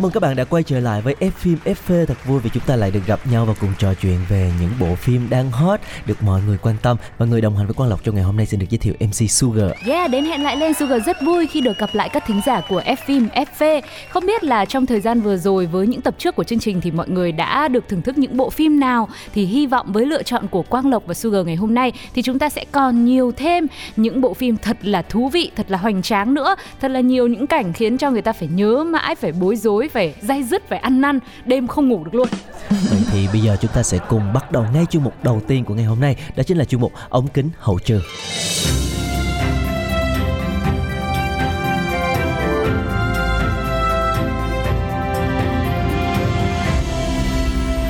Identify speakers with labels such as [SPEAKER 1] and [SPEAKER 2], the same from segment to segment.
[SPEAKER 1] Chào mừng các bạn đã quay trở lại với F phim FV thật vui vì chúng ta lại được gặp nhau và cùng trò chuyện về những bộ phim đang hot được mọi người quan tâm và người đồng hành với Quang Lộc trong ngày hôm nay xin được giới thiệu MC Sugar.
[SPEAKER 2] Yeah, đến hẹn lại lên Sugar rất vui khi được gặp lại các thính giả của F phim FV. Không biết là trong thời gian vừa rồi với những tập trước của chương trình thì mọi người đã được thưởng thức những bộ phim nào thì hy vọng với lựa chọn của Quang Lộc và Sugar ngày hôm nay thì chúng ta sẽ còn nhiều thêm những bộ phim thật là thú vị, thật là hoành tráng nữa, thật là nhiều những cảnh khiến cho người ta phải nhớ mãi, phải bối rối, phải day dứt, phải ăn năn, đêm không ngủ được luôn.
[SPEAKER 1] Vậy thì bây giờ chúng ta sẽ cùng bắt đầu ngay chuyên mục đầu tiên của ngày hôm nay đó chính là chuyên mục ống kính hậu trường.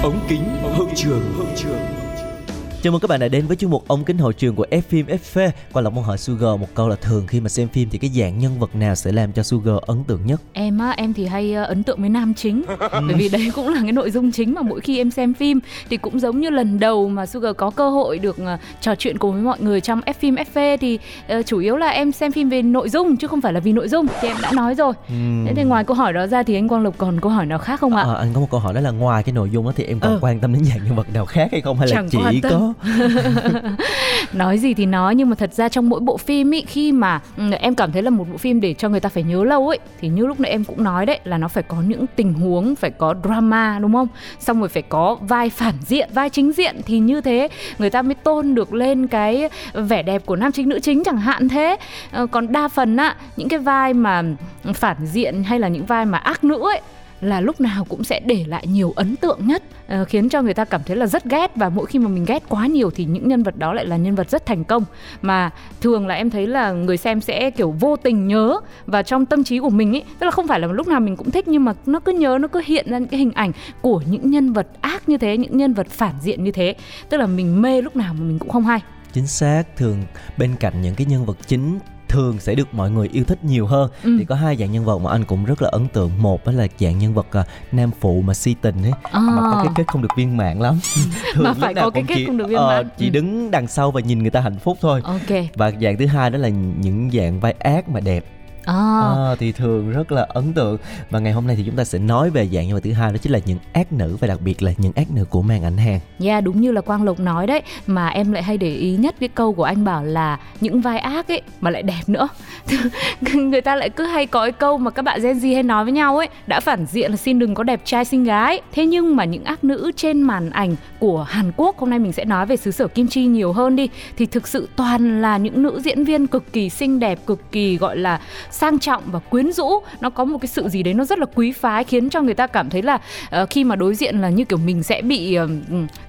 [SPEAKER 3] ống kính hậu trường hậu trường
[SPEAKER 1] Chào mừng các bạn đã đến với chuyên mục ống kính hậu trường của F phim FV. Quang Lộc muốn hỏi Sugar một câu là thường khi mà xem phim thì cái dạng nhân vật nào sẽ làm cho Sugar ấn tượng nhất?
[SPEAKER 2] Em á, em thì hay ờ, ấn tượng với nam chính Bởi vì đấy cũng là cái nội dung chính mà mỗi khi em xem phim Thì cũng giống như lần đầu mà Sugar có cơ hội được ờ, trò chuyện cùng với mọi người trong F phim FV Thì ờ, chủ yếu là em xem phim về nội dung chứ không phải là vì nội dung Thì em đã nói rồi Thế thì ngoài câu hỏi đó ra thì anh Quang Lộc còn câu hỏi nào khác không ạ?
[SPEAKER 1] Ờ, anh có một câu hỏi đó là ngoài cái nội dung đó thì em còn
[SPEAKER 2] Ừ.
[SPEAKER 1] quan tâm đến dạng nhân vật nào khác hay không hay là
[SPEAKER 2] Chẳng
[SPEAKER 1] chỉ có
[SPEAKER 2] nói gì thì nói, nhưng mà thật ra trong mỗi bộ phim ý, khi mà ừ, em cảm thấy là một bộ phim để cho người ta phải nhớ lâu ấy thì như lúc nãy em cũng nói đấy, là nó phải có những tình huống, phải có drama, đúng không? Xong rồi phải có vai phản diện, vai chính diện, thì như thế người ta mới tôn được lên cái vẻ đẹp của nam chính, nữ chính chẳng hạn thế. Ờ, còn đa phần á, những cái vai mà phản diện hay là những vai mà ác nữ ấy là lúc nào cũng sẽ để lại nhiều ấn tượng nhất ờ, khiến cho người ta cảm thấy là rất ghét. Và mỗi khi mà mình ghét quá nhiều thì những nhân vật đó lại là nhân vật rất thành công. Mà thường là em thấy là người xem sẽ, kiểu, vô tình nhớ và trong tâm trí của mình ấy, tức là không phải là lúc nào mình cũng thích, nhưng mà nó cứ nhớ, nó cứ hiện ra những cái hình ảnh của những nhân vật ác như thế, những nhân vật phản diện như thế. Tức là mình mê lúc nào mà mình cũng không hay.
[SPEAKER 1] Chính xác, thường bên cạnh những cái nhân vật chính thường sẽ được mọi người yêu thích nhiều hơn.
[SPEAKER 2] Ừ.
[SPEAKER 1] thì có hai dạng nhân vật mà anh cũng rất là ấn tượng. Một đó là dạng nhân vật à, nam phụ mà si tình ấy
[SPEAKER 2] à,
[SPEAKER 1] mà có cái kết không được viên mãn lắm. Thường
[SPEAKER 2] Mà phải có cái kết
[SPEAKER 1] chỉ,
[SPEAKER 2] không được viên
[SPEAKER 1] ờ,
[SPEAKER 2] mãn.
[SPEAKER 1] chỉ
[SPEAKER 2] Ừ.
[SPEAKER 1] đứng đằng sau và nhìn người ta hạnh phúc thôi.
[SPEAKER 2] Ok.
[SPEAKER 1] Và dạng thứ hai đó là những dạng vai ác mà đẹp
[SPEAKER 2] à,
[SPEAKER 1] Ờ, thì thường rất là ấn tượng. Và ngày hôm nay thì chúng ta sẽ nói về dạng nhân vật thứ hai đó chính là những ác nữ và đặc biệt là những ác nữ của màn ảnh hàng
[SPEAKER 2] Yeah, đúng như là Quang Lộc nói đấy Mà em lại hay để ý nhất cái câu của anh bảo là Những vai ác ấy mà lại đẹp nữa. Người ta lại cứ hay có cái câu mà các bạn Gen Z hay nói với nhau ấy Đã phản diện là xin đừng có đẹp trai xinh gái. Thế nhưng mà những ác nữ trên màn ảnh của Hàn Quốc Hôm nay mình sẽ nói về xứ sở Kim Chi nhiều hơn đi Thì thực sự toàn là những nữ diễn viên cực kỳ xinh đẹp Cực kỳ gọi là sang trọng và quyến rũ Nó có một cái sự gì đấy nó rất là quý phái Khiến cho người ta cảm thấy là ờ, khi mà đối diện là như kiểu mình sẽ bị ờ,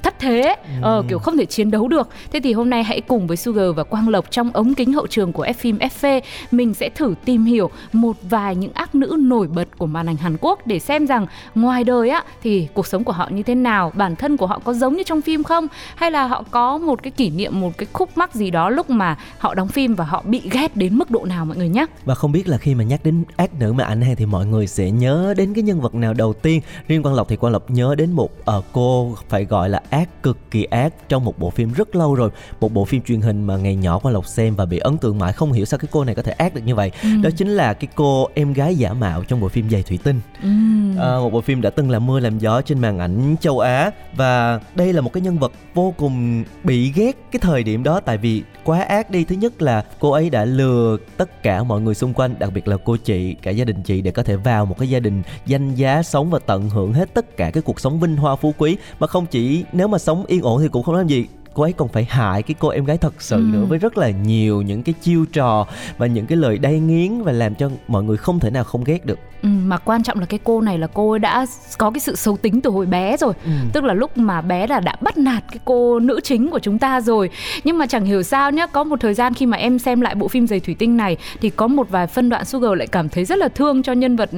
[SPEAKER 2] thất thế ờ, kiểu không thể chiến đấu được. Thế thì hôm nay hãy cùng với Sugar và Quang Lộc trong ống kính hậu trường của F phim FV mình sẽ thử tìm hiểu một vài những ác nữ nổi bật của màn ảnh Hàn Quốc để xem rằng ngoài đời á thì cuộc sống của họ như thế nào bản thân của họ có giống như trong phim không? Hay là họ có một cái kỷ niệm một cái khúc mắc gì đó lúc mà họ đóng phim và họ bị ghét đến mức độ nào mọi người nhé
[SPEAKER 1] và không biết là khi mà nhắc đến ác nữ mà ảnh hàng thì mọi người sẽ nhớ đến cái nhân vật nào đầu tiên. Riêng quang lộc thì quang lộc nhớ đến một ờ, cô phải gọi là ác cực kỳ ác trong một bộ phim rất lâu rồi. Một bộ phim truyền hình mà ngày nhỏ quang lộc xem và bị ấn tượng mãi không hiểu sao cái cô này có thể ác được như vậy. Đó chính là cái cô em gái giả mạo trong bộ phim giày thủy tinh.
[SPEAKER 2] Ừm.
[SPEAKER 1] À, một bộ phim đã từng làm mưa làm gió trên màn ảnh châu Á và đây là một cái nhân vật vô cùng bị ghét cái thời điểm đó tại vì quá ác đi. Thứ nhất là cô ấy đã lừa tất cả mọi người xung quanh đặc biệt là cô chị, cả gia đình chị để có thể vào một cái gia đình danh giá sống và tận hưởng hết tất cả cái cuộc sống vinh hoa phú quý. Mà không chỉ, nếu mà sống yên ổn thì cũng không làm gì cô ấy còn phải hại cái cô em gái thật sự
[SPEAKER 2] Ừ.
[SPEAKER 1] nữa với rất là nhiều những cái chiêu trò và những cái lời đay nghiến và làm cho mọi người không thể nào không ghét được.
[SPEAKER 2] Ừ, mà quan trọng là cái cô này là cô ấy đã có cái sự xấu tính từ hồi bé rồi.
[SPEAKER 1] Ừ.
[SPEAKER 2] tức là lúc mà bé là đã bắt nạt cái cô nữ chính của chúng ta rồi. Nhưng mà chẳng hiểu sao nhá có một thời gian khi mà em xem lại bộ phim giày thủy tinh này thì có một vài phân đoạn Sugar lại cảm thấy rất là thương cho nhân vật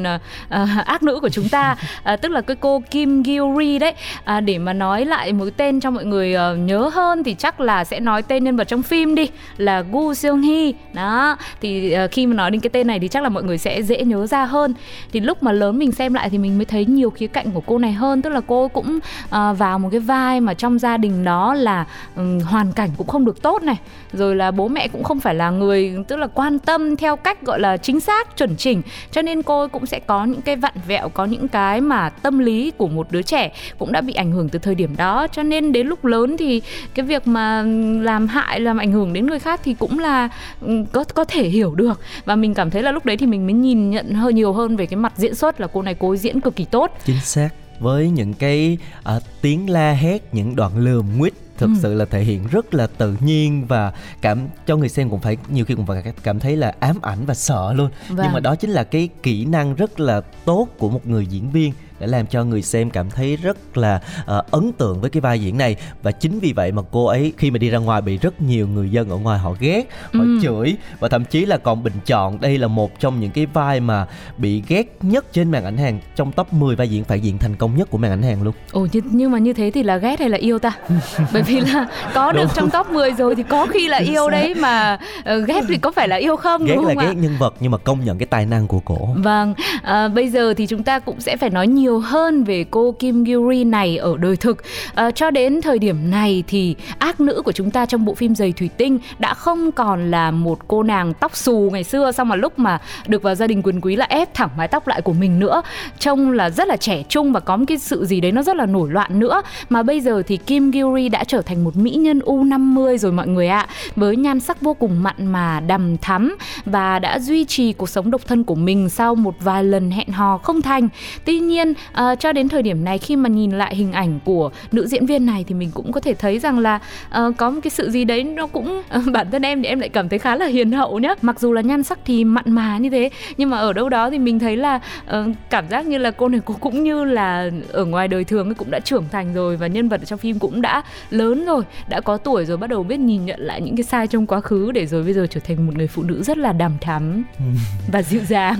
[SPEAKER 2] ờ, ác nữ của chúng ta. À, tức là cái cô Kim Gil-ri đấy. À, để mà nói lại một tên cho mọi người ờ, nhớ hơn thì chắc là sẽ nói tên nhân vật trong phim đi là Gu Seung Hee. Đó thì uh, khi mà nói đến cái tên này thì chắc là mọi người sẽ dễ nhớ ra hơn. Thì lúc mà lớn mình xem lại thì mình mới thấy nhiều khía cạnh của cô này hơn tức là cô cũng uh, vào một cái vai mà trong gia đình đó là um, hoàn cảnh cũng không được tốt này. Rồi là bố mẹ cũng không phải là người tức là quan tâm theo cách gọi là chính xác chuẩn chỉnh. Cho nên cô cũng sẽ có những cái vặn vẹo có những cái mà tâm lý của một đứa trẻ cũng đã bị ảnh hưởng từ thời điểm đó. Cho nên đến lúc lớn thì cái việc mà làm hại làm ảnh hưởng đến người khác thì cũng là ừm, có có thể hiểu được. Và mình cảm thấy là lúc đấy thì mình mới nhìn nhận hơi nhiều hơn về cái mặt diễn xuất là cô này cô ấy diễn cực kỳ tốt.
[SPEAKER 1] Chính xác. Với những cái à, tiếng la hét những đoạn lườm nguyết thực
[SPEAKER 2] Ừ.
[SPEAKER 1] sự là thể hiện rất là tự nhiên và cảm cho người xem cũng phải nhiều khi cũng phải cảm thấy là ám ảnh và sợ luôn.
[SPEAKER 2] Vâng.
[SPEAKER 1] nhưng mà đó chính là cái kỹ năng rất là tốt của một người diễn viên để làm cho người xem cảm thấy rất là ờ, ấn tượng với cái vai diễn này và chính vì vậy mà cô ấy khi mà đi ra ngoài bị rất nhiều người dân ở ngoài họ ghét họ
[SPEAKER 2] Ừ.
[SPEAKER 1] chửi và thậm chí là còn bình chọn đây là một trong những cái vai mà bị ghét nhất trên màn ảnh hàng trong top 10 vai diễn phản diện thành công nhất của màn ảnh hàng luôn
[SPEAKER 2] Ồ nhưng, nhưng mà như thế thì là ghét hay là yêu ta? Bởi vì là có được trong top 10 rồi thì có khi là yêu đấy mà ờ, ghét thì có phải là yêu không
[SPEAKER 1] ghét
[SPEAKER 2] đúng
[SPEAKER 1] là
[SPEAKER 2] không ạ?
[SPEAKER 1] ghét nhân vật nhưng mà công nhận cái tài năng của cổ
[SPEAKER 2] Vâng, à, bây giờ thì chúng ta cũng sẽ phải nói nhiều nhiều hơn về cô Kim Gil-ri này ở đời thực. À, cho đến thời điểm này thì ác nữ của chúng ta trong bộ phim Giày Thủy Tinh đã không còn là một cô nàng tóc xù ngày xưa xong mà lúc mà được vào gia đình quyền quý là ép thẳng mái tóc lại của mình nữa. Trông là rất là trẻ trung và có một cái sự gì đấy nó rất là nổi loạn nữa. Mà bây giờ thì Kim Gil-ri đã trở thành một mỹ nhân U50 rồi mọi người ạ. Với nhan sắc vô cùng mặn mà đầm thắm và đã duy trì cuộc sống độc thân của mình sau một vài lần hẹn hò không thành. Tuy nhiên à, cho đến thời điểm này khi mà nhìn lại hình ảnh của nữ diễn viên này thì mình cũng có thể thấy rằng là ờ, có một cái sự gì đấy nó cũng ờ, bản thân em thì em lại cảm thấy khá là hiền hậu nhá. Mặc dù là nhan sắc thì mặn mà như thế nhưng mà ở đâu đó thì mình thấy là ờ, cảm giác như là cô này cô cũng như là ở ngoài đời thường cũng đã trưởng thành rồi và nhân vật ở trong phim cũng đã lớn rồi, đã có tuổi rồi bắt đầu biết nhìn nhận lại những cái sai trong quá khứ để rồi bây giờ trở thành một người phụ nữ rất là đằm thắm và dịu dàng.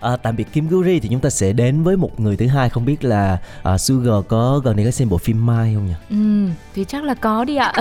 [SPEAKER 1] à, tạm biệt Kim Guri thì chúng ta sẽ đến với một người thứ hai không biết là à, Sugar có gần đây có xem bộ phim Mai không nhỉ?
[SPEAKER 2] Ừ, thì chắc là có đi ạ.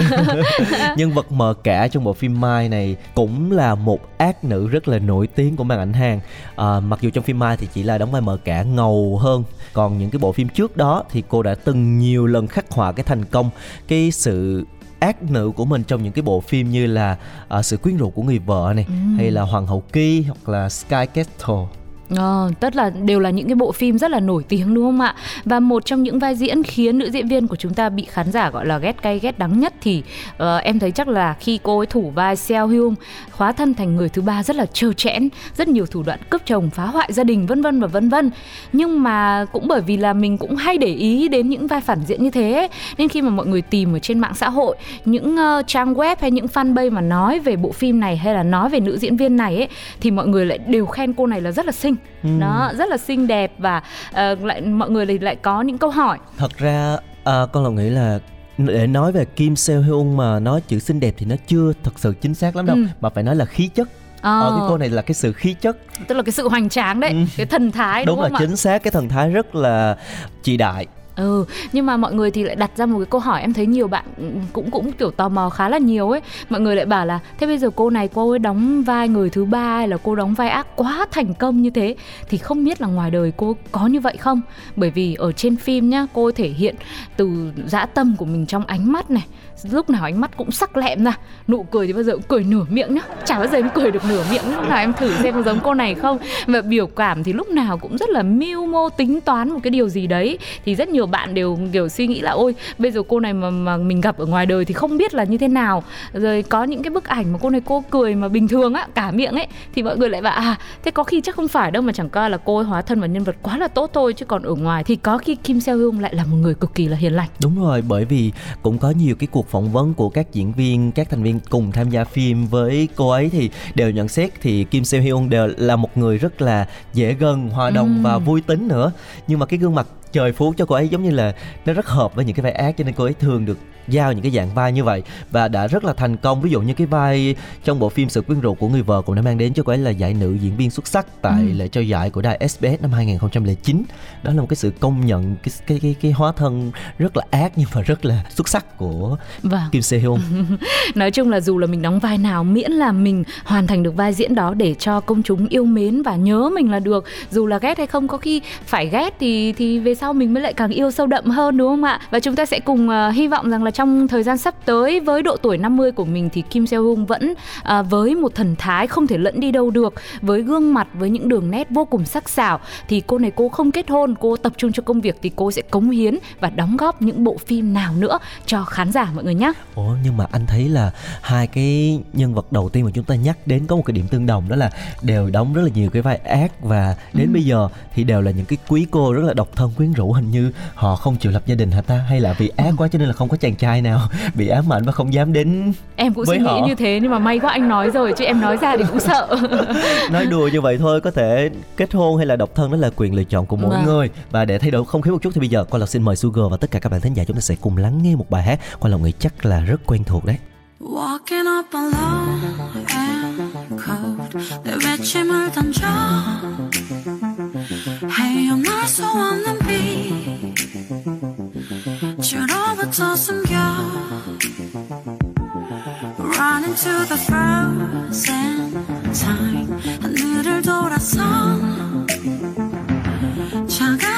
[SPEAKER 1] nhân vật mờ cả trong bộ phim Mai này cũng là một ác nữ rất là nổi tiếng của màn ảnh Hàn. À, mặc dù trong phim Mai thì chỉ là đóng vai mờ cả ngầu hơn. Còn những cái bộ phim trước đó thì cô đã từng nhiều lần khắc họa cái thành công cái sự ác nữ của mình trong những cái bộ phim như là à, sự quyến rũ của người vợ này hay là hoàng hậu Ki hoặc là Sky Castle
[SPEAKER 2] À, tất là đều là những cái bộ phim rất là nổi tiếng đúng không ạ? Và một trong những vai diễn khiến nữ diễn viên của chúng ta bị khán giả gọi là ghét cay ghét đắng nhất thì uh, em thấy chắc là khi cô ấy thủ vai Seo Hyung khóa thân thành người thứ ba rất là trơ trẽn, rất nhiều thủ đoạn cướp chồng, phá hoại gia đình vân vân và vân vân. Nhưng mà cũng bởi vì là mình cũng hay để ý đến những vai phản diện như thế ấy, nên khi mà mọi người tìm ở trên mạng xã hội những uh, trang web hay những fanpage mà nói về bộ phim này hay là nói về nữ diễn viên này ấy thì mọi người lại đều khen cô này là rất là xinh nó rất là xinh đẹp và ờ, lại mọi người thì lại có những câu hỏi.
[SPEAKER 1] Thật ra à, con lòng nghĩ là để nói về Kim Seo Hyun mà nói chữ xinh đẹp thì nó chưa thật sự chính xác lắm đâu.
[SPEAKER 2] Ừ.
[SPEAKER 1] mà phải nói là khí chất.
[SPEAKER 2] Ờ,
[SPEAKER 1] ờ, cái cô này là cái sự khí chất.
[SPEAKER 2] Tức là cái sự hoành tráng đấy
[SPEAKER 1] Ừ.
[SPEAKER 2] cái thần thái đúng,
[SPEAKER 1] đúng, là
[SPEAKER 2] không ạ?
[SPEAKER 1] chính xác cái thần thái rất là chị đại
[SPEAKER 2] Ừ, nhưng mà mọi người thì lại đặt ra một cái câu hỏi em thấy nhiều bạn cũng cũng kiểu tò mò khá là nhiều ấy. Mọi người lại bảo là thế bây giờ cô này cô ấy đóng vai người thứ ba hay là cô đóng vai ác quá thành công như thế thì không biết là ngoài đời cô có như vậy không? Bởi vì ở trên phim nhá, cô ấy thể hiện từ dã tâm của mình trong ánh mắt này, lúc nào ánh mắt cũng sắc lẹm ra, nụ cười thì bao giờ cũng cười nửa miệng nhá, chả bao giờ em cười được nửa miệng. Lúc nào em thử xem có giống cô này không? Và biểu cảm thì lúc nào cũng rất là mưu mô tính toán một cái điều gì đấy. Thì rất nhiều bạn đều kiểu suy nghĩ là ôi bây giờ cô này mà mà mình gặp ở ngoài đời thì không biết là như thế nào. Rồi có những cái bức ảnh mà cô này cô cười mà bình thường á cả miệng ấy thì mọi người lại bảo à thế có khi chắc không phải đâu mà chẳng qua là cô ấy hóa thân vào nhân vật quá là tốt thôi chứ còn ở ngoài thì có khi Kim Seo Hyun lại là một người cực kỳ là hiền lành.
[SPEAKER 1] Đúng rồi bởi vì cũng có nhiều cái cuộc cuộc phỏng vấn của các diễn viên các thành viên cùng tham gia phim với cô ấy thì đều nhận xét thì Kim Seo Hyun đều là một người rất là dễ gần hòa đồng
[SPEAKER 2] Ừm.
[SPEAKER 1] và vui tính nữa nhưng mà cái gương mặt trời phú cho cô ấy giống như là nó rất hợp với những cái vai ác cho nên cô ấy thường được giao những cái dạng vai như vậy và đã rất là thành công ví dụ như cái vai trong bộ phim sự quyến rũ của người vợ cũng đã mang đến cho cô ấy là giải nữ diễn viên xuất sắc tại
[SPEAKER 2] Ừ.
[SPEAKER 1] lễ trao giải của đài SBS năm 2009 đó là một cái sự công nhận cái cái cái, cái hóa thân rất là ác nhưng mà rất là xuất sắc của
[SPEAKER 2] Vâng.
[SPEAKER 1] Kim Se Hyun
[SPEAKER 2] Nói chung là dù là mình đóng vai nào miễn là mình hoàn thành được vai diễn đó để cho công chúng yêu mến và nhớ mình là được. Dù là ghét hay không có khi phải ghét thì thì về sau mình mới lại càng yêu sâu đậm hơn đúng không ạ? Và chúng ta sẽ cùng ờ, hy vọng rằng là trong thời gian sắp tới với độ tuổi 50 của mình thì Kim Seo Hyun vẫn ờ, với một thần thái không thể lẫn đi đâu được, với gương mặt với những đường nét vô cùng sắc sảo thì cô này cô không kết hôn, cô tập trung cho công việc thì cô sẽ cống hiến và đóng góp những bộ phim nào nữa cho khán giả mọi người nhé.
[SPEAKER 1] Ủa nhưng mà anh thấy là hai cái nhân vật đầu tiên mà chúng ta nhắc đến có một cái điểm tương đồng đó là đều đóng rất là nhiều cái vai ác và đến
[SPEAKER 2] Ừ.
[SPEAKER 1] bây giờ thì đều là những cái quý cô rất là độc thân quyến rũ hình như họ không chịu lập gia đình hả ta hay là vì ác quá cho nên là không có chàng trai nào bị ám ảnh và không dám đến
[SPEAKER 2] Em cũng
[SPEAKER 1] với
[SPEAKER 2] suy nghĩ
[SPEAKER 1] họ.
[SPEAKER 2] như thế nhưng mà may quá anh nói rồi chứ em nói ra thì cũng sợ.
[SPEAKER 1] nói đùa như vậy thôi có thể kết hôn hay là độc thân đó là quyền lựa chọn của mỗi
[SPEAKER 2] Vâng.
[SPEAKER 1] người và để thay đổi không khí một chút thì bây giờ quan lộc xin mời Sugar và tất cả các bạn thính giả chúng ta sẽ cùng lắng nghe một bài hát quan lộc nghĩ chắc là rất quen thuộc đấy
[SPEAKER 4] Walking up alone and cold 내 외침을 던져 헤어날 수 없는 빛 주로부터 숨겨 Run into the frozen time 하늘을 돌아선 차가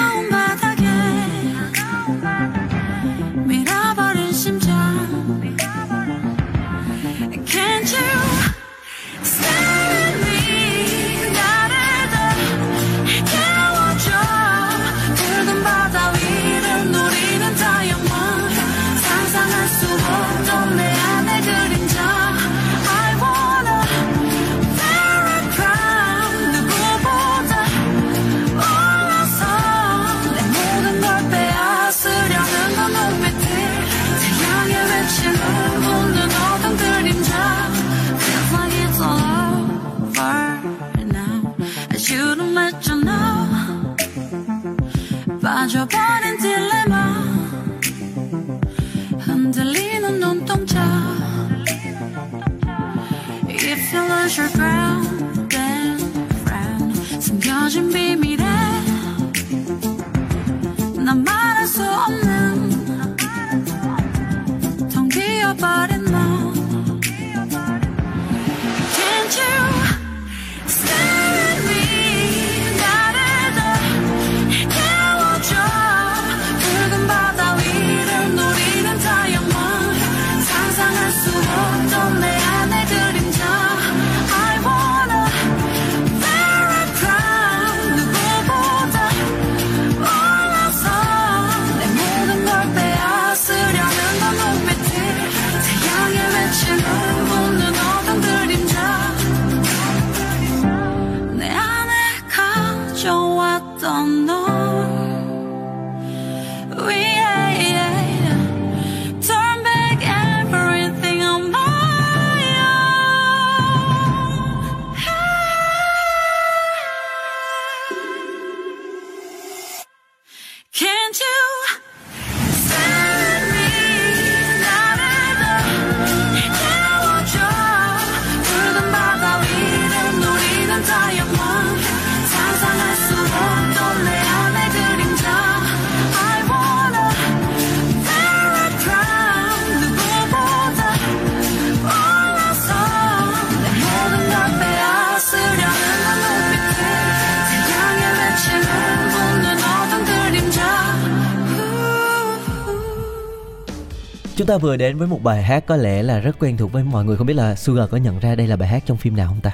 [SPEAKER 1] ta vừa đến với một bài hát có lẽ là rất quen thuộc với mọi người Không biết là Sugar có nhận ra đây là bài hát trong phim nào không ta?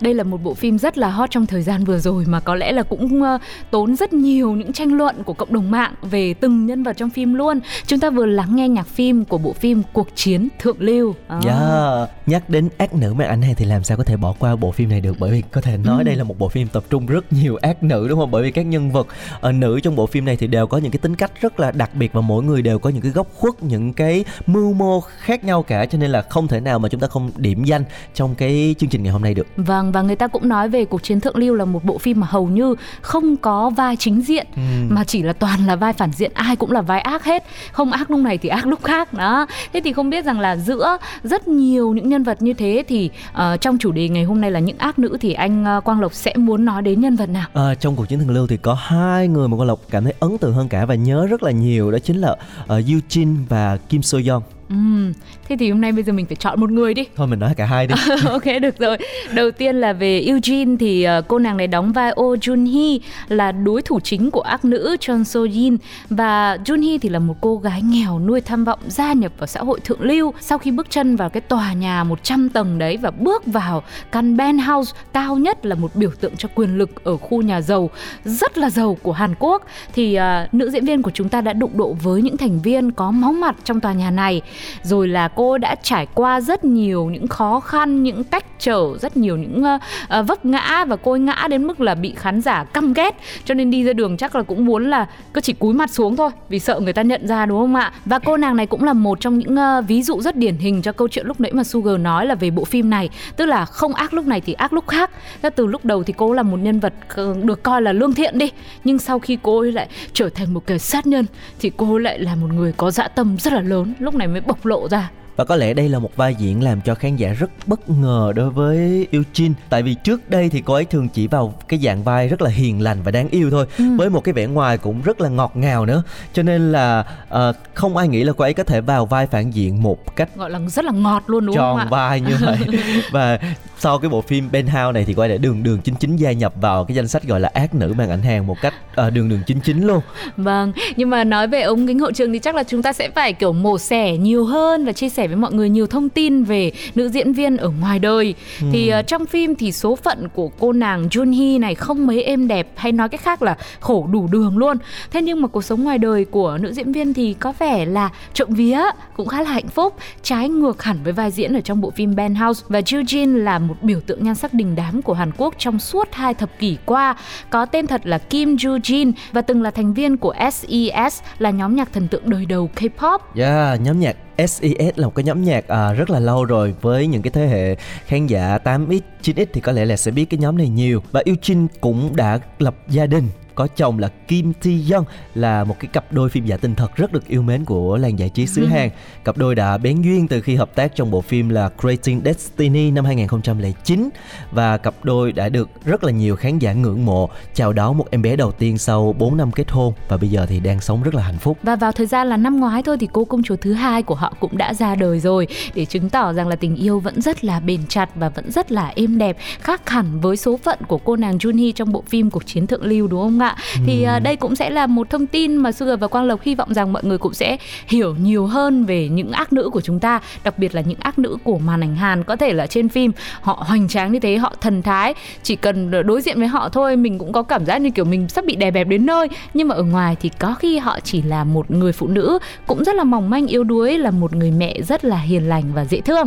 [SPEAKER 2] Đây là một bộ phim rất là hot trong thời gian vừa rồi mà có lẽ là cũng ờ, tốn rất nhiều những tranh luận của cộng đồng mạng về từng nhân vật trong phim luôn. Chúng ta vừa lắng nghe nhạc phim của bộ phim Cuộc chiến thượng lưu. À.
[SPEAKER 1] Yeah. Nhắc đến ác nữ màn ảnh này thì làm sao có thể bỏ qua bộ phim này được Bởi vì có thể nói
[SPEAKER 2] Ừ.
[SPEAKER 1] đây là một bộ phim tập trung rất nhiều ác nữ đúng không? Bởi vì các nhân vật ờ, nữ trong bộ phim này thì đều có những cái tính cách rất là đặc biệt Và mỗi người đều có những cái góc khuất, những cái mưu mô khác nhau cả cho nên là không thể nào mà chúng ta không điểm danh trong cái chương trình ngày hôm nay được
[SPEAKER 2] Vâng và người ta cũng nói về cuộc chiến thượng lưu là một bộ phim mà hầu như không có vai chính diện
[SPEAKER 1] Ừ.
[SPEAKER 2] mà chỉ là toàn là vai phản diện ai cũng là vai ác hết không ác lúc này thì ác lúc khác đó thế thì không biết rằng là giữa rất nhiều những nhân vật như thế thì ờ, trong chủ đề ngày hôm nay là những ác nữ thì anh ờ, Quang Lộc sẽ muốn nói đến nhân vật nào
[SPEAKER 1] À, trong cuộc chiến thượng lưu thì có hai người mà con lộc cảm thấy ấn tượng hơn cả và nhớ rất là nhiều đó chính là uh, Eugene và Kim So Yeon.
[SPEAKER 2] Ừm, thế thì hôm nay bây giờ mình phải chọn một người đi.
[SPEAKER 1] Thôi mình nói cả hai đi.
[SPEAKER 2] ok được rồi. Đầu tiên là về Eugene thì ờ, cô nàng này đóng vai Oh Jun Hee là đối thủ chính của ác nữ Chon So Jin và Jun Hee thì là một cô gái nghèo nuôi tham vọng gia nhập vào xã hội thượng lưu. Sau khi bước chân vào cái tòa nhà 100 tầng đấy và bước vào căn penthouse cao nhất là một biểu tượng cho quyền lực ở khu nhà giàu rất là giàu của Hàn Quốc thì ờ, nữ diễn viên của chúng ta đã đụng độ với những thành viên có máu mặt trong tòa nhà này rồi là cô đã trải qua rất nhiều những khó khăn những cách trở rất nhiều những uh, vấp ngã và cô ấy ngã đến mức là bị khán giả căm ghét. Cho nên đi ra đường chắc là cũng muốn là cứ chỉ cúi mặt xuống thôi vì sợ người ta nhận ra đúng không ạ? Và cô nàng này cũng là một trong những uh, ví dụ rất điển hình cho câu chuyện lúc nãy mà Sugar nói là về bộ phim này. Tức là không ác lúc này thì ác lúc khác. Thế từ lúc đầu thì cô là một nhân vật được coi là lương thiện đi. Nhưng sau khi cô ấy lại trở thành một kẻ sát nhân thì cô ấy lại là một người có dã tâm rất là lớn. Lúc này mới bộc lộ ra.
[SPEAKER 1] Và có lẽ đây là một vai diễn làm cho khán giả rất bất ngờ đối với Eugene. Tại vì trước đây thì cô ấy thường chỉ vào cái dạng vai rất là hiền lành và đáng yêu thôi Với một cái vẻ ngoài cũng rất là ngọt ngào nữa. Cho nên là ờ, không ai nghĩ là cô ấy có thể vào vai phản diện một cách
[SPEAKER 2] gọi là rất là ngọt luôn đúng không
[SPEAKER 1] tròn
[SPEAKER 2] ạ?
[SPEAKER 1] vai như vậy. Và sau cái bộ phim Penthouse này thì cô ấy đã đường đường chính chính gia nhập vào cái danh sách gọi là ác nữ màn ảnh Hàn một cách ờ, đường đường chính chính luôn.
[SPEAKER 2] Vâng, nhưng mà nói về ống kính hậu trường thì chắc là chúng ta sẽ phải kiểu mổ xẻ nhiều hơn và chia sẻ với mọi người nhiều thông tin về nữ diễn viên ở ngoài đời. Thì ờ, trong phim thì số phận của cô nàng Jun Hee này không mấy êm đẹp hay nói cách khác là khổ đủ đường luôn. Thế nhưng mà cuộc sống ngoài đời của nữ diễn viên thì có vẻ là trộm vía cũng khá là hạnh phúc, trái ngược hẳn với vai diễn ở trong bộ phim Penthouse và Jin là một biểu tượng nhan sắc đình đám của Hàn Quốc trong suốt hai thập kỷ qua. Có tên thật là Kim Joo Jin và từng là thành viên của SES là nhóm nhạc thần tượng đời đầu K-pop.
[SPEAKER 1] Yeah, nhóm nhạc SES là một cái nhóm nhạc à, rất là lâu rồi với những cái thế hệ khán giả 8X, 9X thì có lẽ là sẽ biết cái nhóm này nhiều. Và Eugene cũng đã lập gia đình có chồng là Kim Tae Young là một cái cặp đôi phim giả tình thật rất được yêu mến của làng giải trí xứ Hàn. Cặp đôi đã bén duyên từ khi hợp tác trong bộ phim là Creating Destiny năm 2009 và cặp đôi đã được rất là nhiều khán giả ngưỡng mộ chào đón một em bé đầu tiên sau 4 năm kết hôn và bây giờ thì đang sống rất là hạnh phúc.
[SPEAKER 2] Và vào thời gian là năm ngoái thôi thì cô công chúa thứ hai của họ cũng đã ra đời rồi để chứng tỏ rằng là tình yêu vẫn rất là bền chặt và vẫn rất là êm đẹp khác hẳn với số phận của cô nàng Junhee trong bộ phim Cuộc chiến thượng lưu đúng không ạ? Thì à, đây cũng sẽ là một thông tin mà Sugar và Quang Lộc hy vọng rằng mọi người cũng sẽ hiểu nhiều hơn về những ác nữ của chúng ta, đặc biệt là những ác nữ của màn ảnh Hàn có thể là trên phim. Họ hoành tráng như thế, họ thần thái, chỉ cần đối diện với họ thôi mình cũng có cảm giác như kiểu mình sắp bị đè bẹp đến nơi, nhưng mà ở ngoài thì có khi họ chỉ là một người phụ nữ cũng rất là mỏng manh yếu đuối là một người mẹ rất là hiền lành và dễ thương.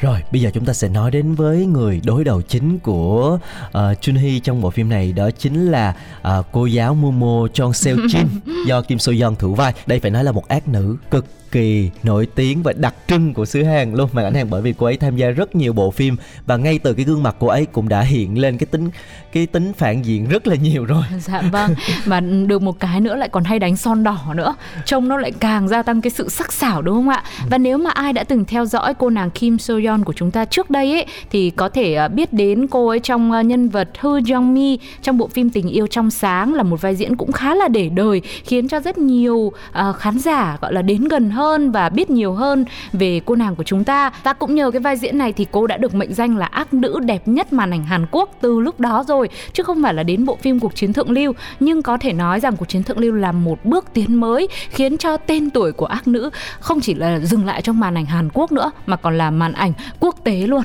[SPEAKER 1] Rồi, bây giờ chúng ta sẽ nói đến với người đối đầu chính của uh, Chun Hee trong bộ phim này đó chính là uh, cô giáo Momo Chon Seo Jin do Kim So Yeon thủ vai. Đây phải nói là một ác nữ cực kỳ nổi tiếng và đặc trưng của xứ Hàn luôn màn ảnh Hàn bởi vì cô ấy tham gia rất nhiều bộ phim và ngay từ cái gương mặt cô ấy cũng đã hiện lên cái tính cái tính phản diện rất là nhiều rồi.
[SPEAKER 2] Dạ vâng, mà được một cái nữa lại còn hay đánh son đỏ nữa Trông nó lại càng gia tăng cái sự sắc sảo đúng không ạ? Và nếu mà ai đã từng theo dõi cô nàng Kim So Yeon của chúng ta trước đây ấy Thì có thể à, biết đến cô ấy trong à, nhân vật Hư Jong Mi Trong bộ phim Tình yêu trong sáng là một vai diễn cũng khá là để đời Khiến cho rất nhiều à, khán giả gọi là đến gần hơn và biết nhiều hơn về cô nàng của chúng ta. Và cũng nhờ cái vai diễn này thì cô đã được mệnh danh là ác nữ đẹp nhất màn ảnh Hàn Quốc từ lúc đó rồi, Chứ không phải là đến bộ phim Cuộc chiến thượng lưu. Nhưng có thể nói rằng Cuộc chiến thượng lưu là một bước tiến mới Khiến cho tên tuổi của ác nữ không chỉ là dừng lại trong màn ảnh Hàn Quốc nữa, Mà còn là màn ảnh quốc tế luôn.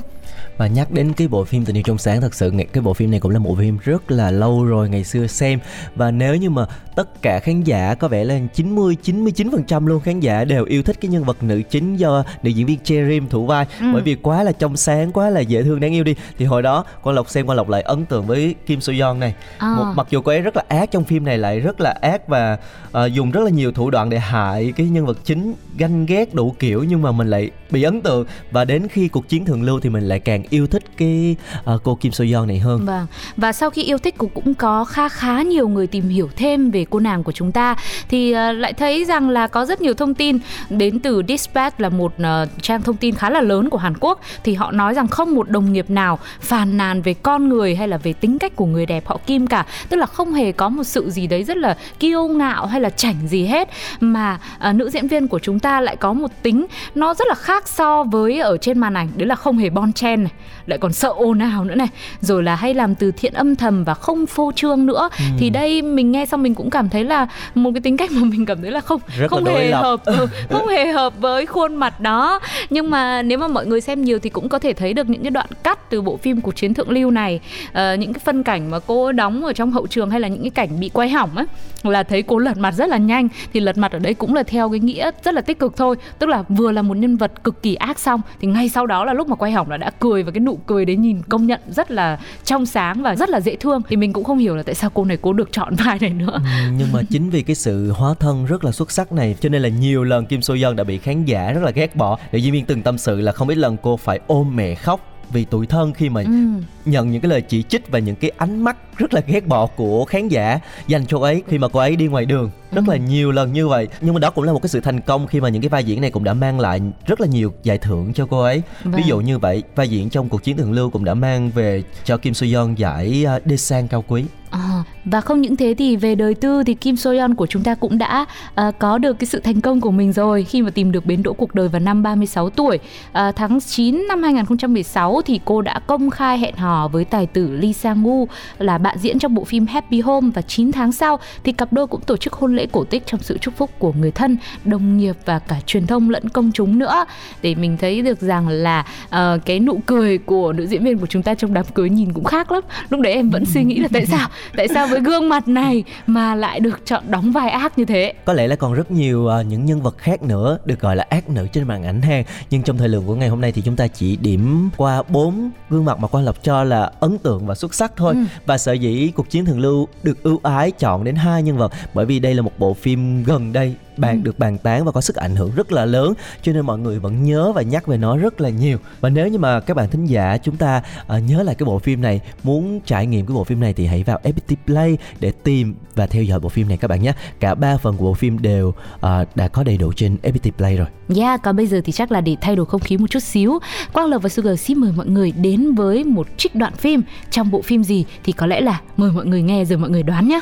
[SPEAKER 1] Và nhắc đến cái bộ phim Tình yêu trong sáng thật sự cái bộ phim này cũng là một bộ phim rất là lâu rồi ngày xưa xem. Và nếu như mà tất cả khán giả có vẻ là 90 99% luôn khán giả đều yêu thích cái nhân vật nữ chính do nữ diễn viên Cherim thủ vai.
[SPEAKER 2] Ừ.
[SPEAKER 1] bởi vì quá là trong sáng quá là dễ thương đáng yêu đi. Thì hồi đó Quang Lộc xem Quang Lộc lại ấn tượng với Kim So Yeon này.
[SPEAKER 2] À.
[SPEAKER 1] một mặc dù cô ấy rất là ác trong phim này lại rất là ác và ờ, dùng rất là nhiều thủ đoạn để hại cái nhân vật chính ganh ghét đủ kiểu nhưng mà mình lại bị ấn tượng. Và đến khi cuộc chiến thượng lưu thì mình lại càng yêu thích cái uh, cô Kim So Yeon này hơn.
[SPEAKER 2] Vâng, và sau khi yêu thích cũng cũng có khá khá nhiều người tìm hiểu thêm về cô nàng của chúng ta. Thì uh, lại thấy rằng là có rất nhiều thông tin. Đến từ Dispatch là một uh, trang thông tin khá là lớn của Hàn Quốc. Thì họ nói rằng không một đồng nghiệp nào phàn nàn về con người hay là về tính cách của người đẹp họ Kim cả, tức là không hề có một sự gì đấy rất là kiêu ngạo hay là chảnh gì hết. Mà uh, nữ diễn viên của chúng ta lại có một tính nó rất là khác so với ở trên màn ảnh. Đấy là không hề bon chen này lại còn sợ ồn ào nữa này rồi là hay làm từ thiện âm thầm và không phô trương nữa. Thì đây mình nghe xong mình cũng cảm thấy là một cái tính cách mà mình cảm thấy là không
[SPEAKER 1] Rất
[SPEAKER 2] không hề
[SPEAKER 1] lập.
[SPEAKER 2] hợp ừ, không hề hợp với khuôn mặt đó. Nhưng mà nếu mà mọi người xem nhiều thì cũng có thể thấy được những cái đoạn cắt từ bộ phim cuộc chiến thượng lưu này. Ờ, những cái phân cảnh mà cô đóng ở trong hậu trường hay là những cái cảnh bị quay hỏng ấy là thấy cô lật mặt rất là nhanh. Thì lật mặt ở đây cũng là theo cái nghĩa rất là tích cực thôi. Tức là vừa là một nhân vật cực kỳ ác xong thì ngay sau đó là lúc mà quay hỏng là đã cười và cái nụ cười đấy nhìn công nhận rất là trong sáng và rất là dễ thương. Thì mình cũng không hiểu là tại sao cô này cố được chọn vai này nữa.
[SPEAKER 1] Ừ, nhưng mà chính vì cái sự hóa thân rất là xuất sắc này cho nên là nhiều lần Kim So Yeon đã bị khán giả rất là ghét bỏ. Nữ diễn viên từng tâm sự là không ít lần cô phải ôm mẹ khóc vì tủi thân khi mà
[SPEAKER 2] ừ.
[SPEAKER 1] Nhận những cái lời chỉ trích và những cái ánh mắt rất là ghét bỏ của khán giả dành cho cô ấy khi mà cô ấy đi ngoài đường. Rất là nhiều lần như vậy. Nhưng mà đó cũng là một cái sự thành công khi mà những cái vai diễn này cũng đã mang lại rất là nhiều giải thưởng cho cô ấy. Ví
[SPEAKER 2] Vâng.
[SPEAKER 1] dụ như vậy vai diễn trong cuộc chiến thượng lưu cũng đã mang về cho Kim So Yeon giải uh, Desan cao quý.
[SPEAKER 2] À, và không những thế thì về đời tư thì Kim So Yeon của chúng ta cũng đã à, có được cái sự thành công của mình rồi khi mà tìm được bến đỗ cuộc đời vào năm 36 tuổi. À, tháng 9 năm 2016 thì cô đã công khai hẹn hò với tài tử Lee Sang Woo là bạn diễn trong bộ phim Happy Home và 9 tháng sau thì cặp đôi cũng tổ chức hôn lễ cổ tích trong sự chúc phúc của người thân, đồng nghiệp và cả truyền thông lẫn công chúng nữa. Để mình thấy được rằng là ờ, cái nụ cười của nữ diễn viên của chúng ta trong đám cưới nhìn cũng khác lắm. Lúc đấy em vẫn suy nghĩ là tại sao tại sao với gương mặt này mà lại được chọn đóng vai ác như thế
[SPEAKER 1] có lẽ là còn rất nhiều ờ, những nhân vật khác nữa được gọi là ác nữ trên màn ảnh ha nhưng trong thời lượng của ngày hôm nay thì chúng ta chỉ điểm qua bốn gương mặt mà quan lộc cho là ấn tượng và xuất sắc thôi
[SPEAKER 2] Ừ.
[SPEAKER 1] và sở dĩ cuộc chiến thường lưu được ưu ái chọn đến hai nhân vật bởi vì đây là một bộ phim gần đây bàn
[SPEAKER 2] Ừ.
[SPEAKER 1] được bàn tán và có sức ảnh hưởng rất là lớn cho nên mọi người vẫn nhớ và nhắc về nó rất là nhiều. Và nếu như mà các bạn thính giả chúng ta ờ, nhớ lại cái bộ phim này muốn trải nghiệm cái bộ phim này thì hãy vào FPT Play để tìm và theo dõi bộ phim này các bạn nhé. Cả ba phần của bộ phim đều ờ, đã có đầy đủ trên FPT Play rồi.
[SPEAKER 2] Yeah, còn bây giờ thì chắc là để thay đổi không khí một chút xíu. Quang Lộc và Sugar xin mời mọi người đến với một trích đoạn phim. Trong bộ phim gì thì có lẽ là mời mọi người nghe rồi mọi người đoán nhé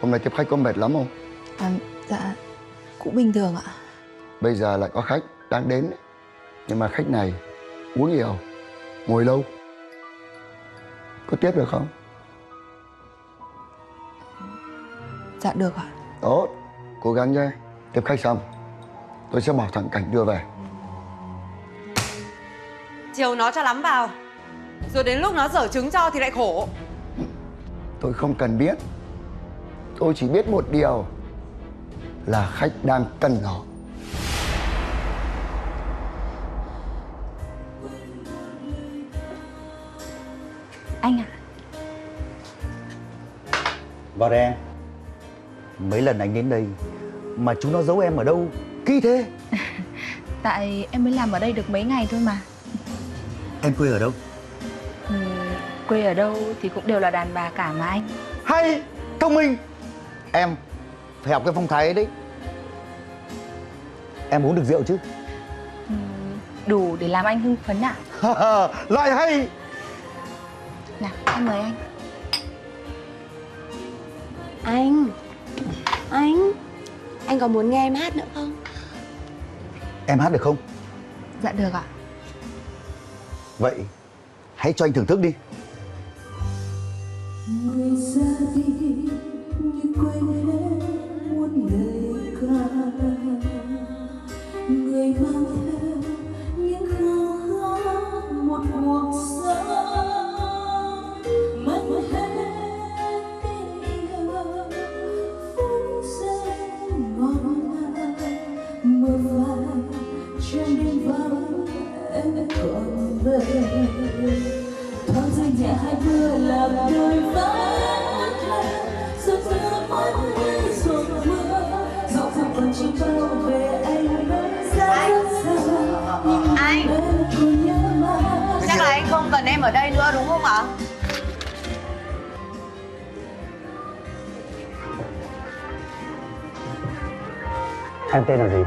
[SPEAKER 5] Hôm nay tiếp khách có mệt lắm không?
[SPEAKER 6] À, dạ cũng bình thường ạ
[SPEAKER 5] Bây giờ lại có khách đang đến. Nhưng mà khách này uống nhiều, ngồi lâu. Có tiếp được không?
[SPEAKER 6] dạ được ạ
[SPEAKER 5] Tốt, cố gắng nhé. Tiếp khách xong, tôi sẽ bảo thằng Cảnh đưa về.
[SPEAKER 7] chiều nó cho lắm vào rồi đến lúc nó dở trứng cho thì lại khổ
[SPEAKER 5] Tôi không cần biết. Tôi chỉ biết một điều là khách đang cần nó.
[SPEAKER 6] anh ạ.
[SPEAKER 8] Vào đây em. Mấy lần anh đến đây Mà chúng nó giấu em ở đâu? Kỳ thế.
[SPEAKER 6] Tại em mới làm ở đây được mấy ngày thôi mà.
[SPEAKER 8] Em quê ở đâu?
[SPEAKER 6] Ừm, quê ở đâu thì cũng đều là đàn bà cả mà anh.
[SPEAKER 8] Hay Thông minh Em Phải học cái phong thái ấy đấy. Em uống được rượu chứ?
[SPEAKER 6] Đủ để làm anh hưng phấn ạ.
[SPEAKER 8] Lại hay!
[SPEAKER 6] Nào em mời anh.
[SPEAKER 9] Anh Anh Anh có muốn nghe em hát nữa không?
[SPEAKER 8] Em hát được không?
[SPEAKER 6] Dạ được ạ.
[SPEAKER 8] Vậy Hãy cho anh thưởng thức đi.
[SPEAKER 4] Người ra đi
[SPEAKER 7] cần em ở đây nữa đúng không ạ?
[SPEAKER 8] Em tên là gì?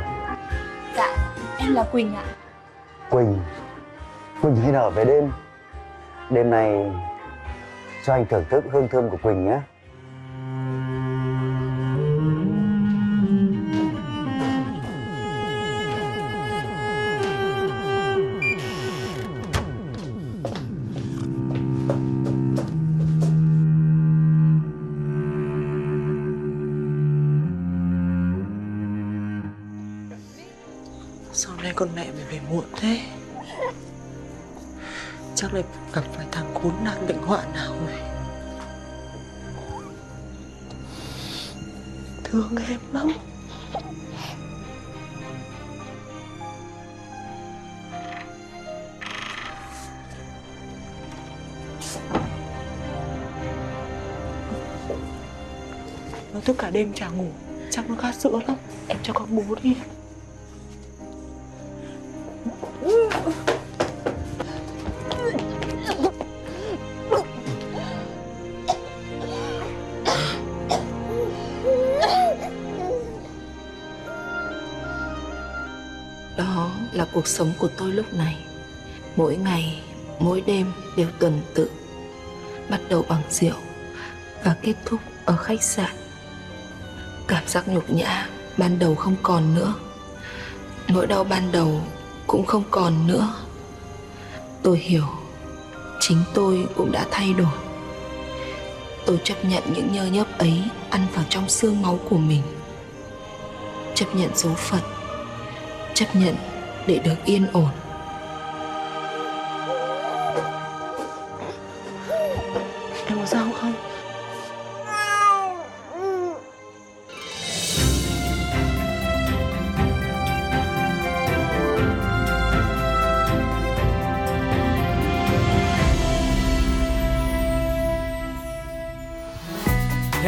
[SPEAKER 9] Dạ, em là Quỳnh ạ.
[SPEAKER 8] Quỳnh. Quỳnh hay nở về đêm? Đêm này cho anh thưởng thức hương thơm của Quỳnh nhé.
[SPEAKER 10] Đêm chả ngủ Chắc nó khát sữa lắm Em cho con bú đi
[SPEAKER 11] Đó là cuộc sống của tôi lúc này. Mỗi ngày, mỗi đêm đều tuần tự. Bắt đầu bằng rượu và kết thúc ở khách sạn. Cảm giác nhục nhã ban đầu không còn nữa. Nỗi đau ban đầu cũng không còn nữa. Tôi hiểu, chính tôi cũng đã thay đổi. Tôi chấp nhận những nhơ nhớp ấy ăn vào trong xương máu của mình. Chấp nhận số phận chấp nhận để được yên ổn